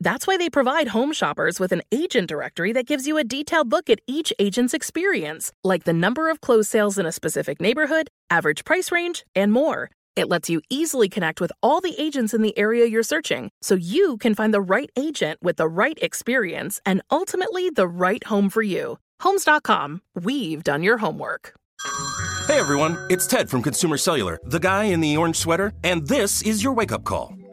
That's why they provide home shoppers with an agent directory that gives you a detailed look at each agent's experience, like the number of closed sales in a specific neighborhood, average price range, and more. It lets you easily connect with all the agents in the area you're searching so you can find the right agent with the right experience and ultimately the right home for you. Homes.com, we've done your homework. Hey everyone, it's Ted from Consumer Cellular, the guy in the orange sweater, and this is your wake up call.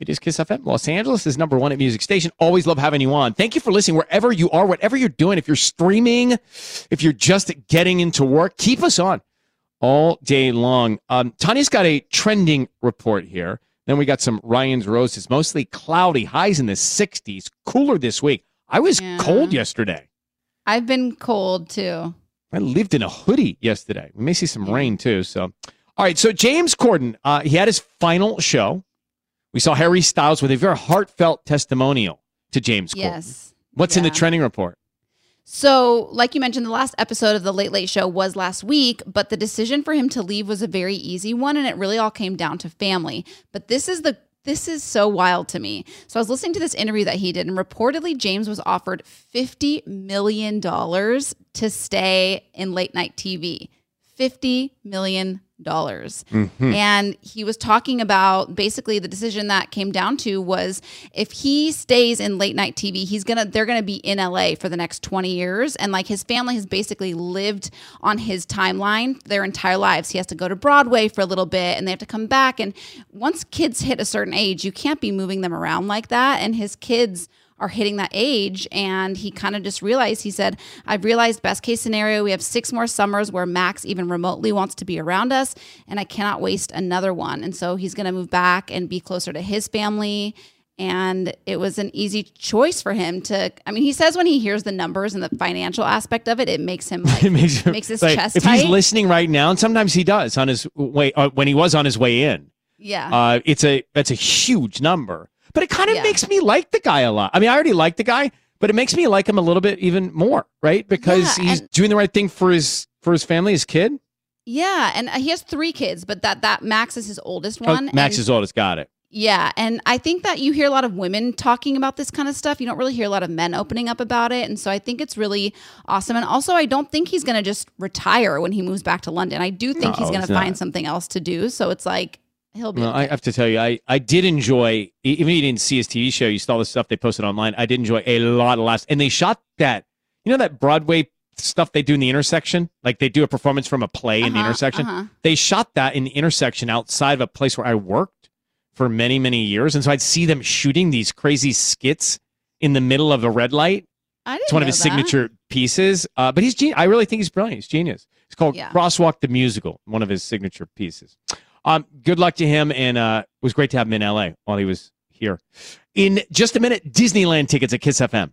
It is Kiss FM. Los Angeles is number one at music station. Always love having you on. Thank you for listening wherever you are, whatever you're doing. If you're streaming, if you're just getting into work, keep us on all day long. Um, Tanya's got a trending report here. Then we got some Ryan's roses, mostly cloudy, highs in the 60s, cooler this week. I was Yeah. cold yesterday. I've been cold too. I lived in a hoodie yesterday. We may see some rain too. So, all right. So James Corden, uh, he had his final show. We saw Harry Styles with a very heartfelt testimonial to James Corden. Yes. What's in the trending report? So, like you mentioned, the last episode of the Late Late Show was last week, but the decision for him to leave was a very easy one, and it really all came down to family. But this is the this is so wild to me. So I was listening to this interview that he did, and reportedly James was offered fifty million dollars to stay in late night TV. Fifty million dollars. Mhm. And he was talking about basically the decision that came down to was if he stays in late night TV, he's gonna they're gonna be in LA for the next 20 years. And like his family has basically lived on his timeline their entire lives. He has to go to Broadway for a little bit and they have to come back. And once kids hit a certain age, you can't be moving them around like that. And his kids are hitting that age. And he kind of just realized he said i've realized best case scenario we have six more summers where max even remotely wants to be around us and i cannot waste another one. And so he's going to move back and be closer to his family. And it was an easy choice for him to i mean he says when he hears the numbers and the financial aspect of it it makes him like It makes, makes his like, chest If tight. he's listening right now, and sometimes he does on his way uh, when he was on his way in. yeah. Uh, it's a that's a huge number, but it kind of Yeah. makes me like the guy a lot. I mean, I already like the guy, but it makes me like him a little bit even more, right? Because Yeah, he's doing the right thing for his for his family, his kid. yeah and uh, he has three kids but that that max is his oldest Oh, one Max and- is oldest, got it. Yeah, and I think that you hear a lot of women talking about this kind of stuff. You don't really hear a lot of men opening up about it, and so I think it's really awesome. And also, I don't think he's going to just retire when he moves back to London. I do think No, he's going to find something else to do. So it's like he'll be. Well, I have to tell you, I, I did enjoy, even if you didn't see his TV show, you saw the stuff they posted online. I did enjoy a lot of last, And they shot that, you know, that Broadway stuff they do in the intersection? Like they do a performance from a play in the Uh-huh, intersection. uh-huh. They shot that in the intersection outside of a place where I worked for many, many years. And so I'd see them shooting these crazy skits in the middle of a red light. I didn't It's one of his that. signature pieces. Uh, but he's gen- I really think he's brilliant. He's genius. It's called Yeah. Crosswalk the Musical, one of his signature pieces. Um, good luck to him, and uh, it was great to have him in LA while he was here. In just a minute, Disneyland tickets at Kiss FM.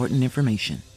important information.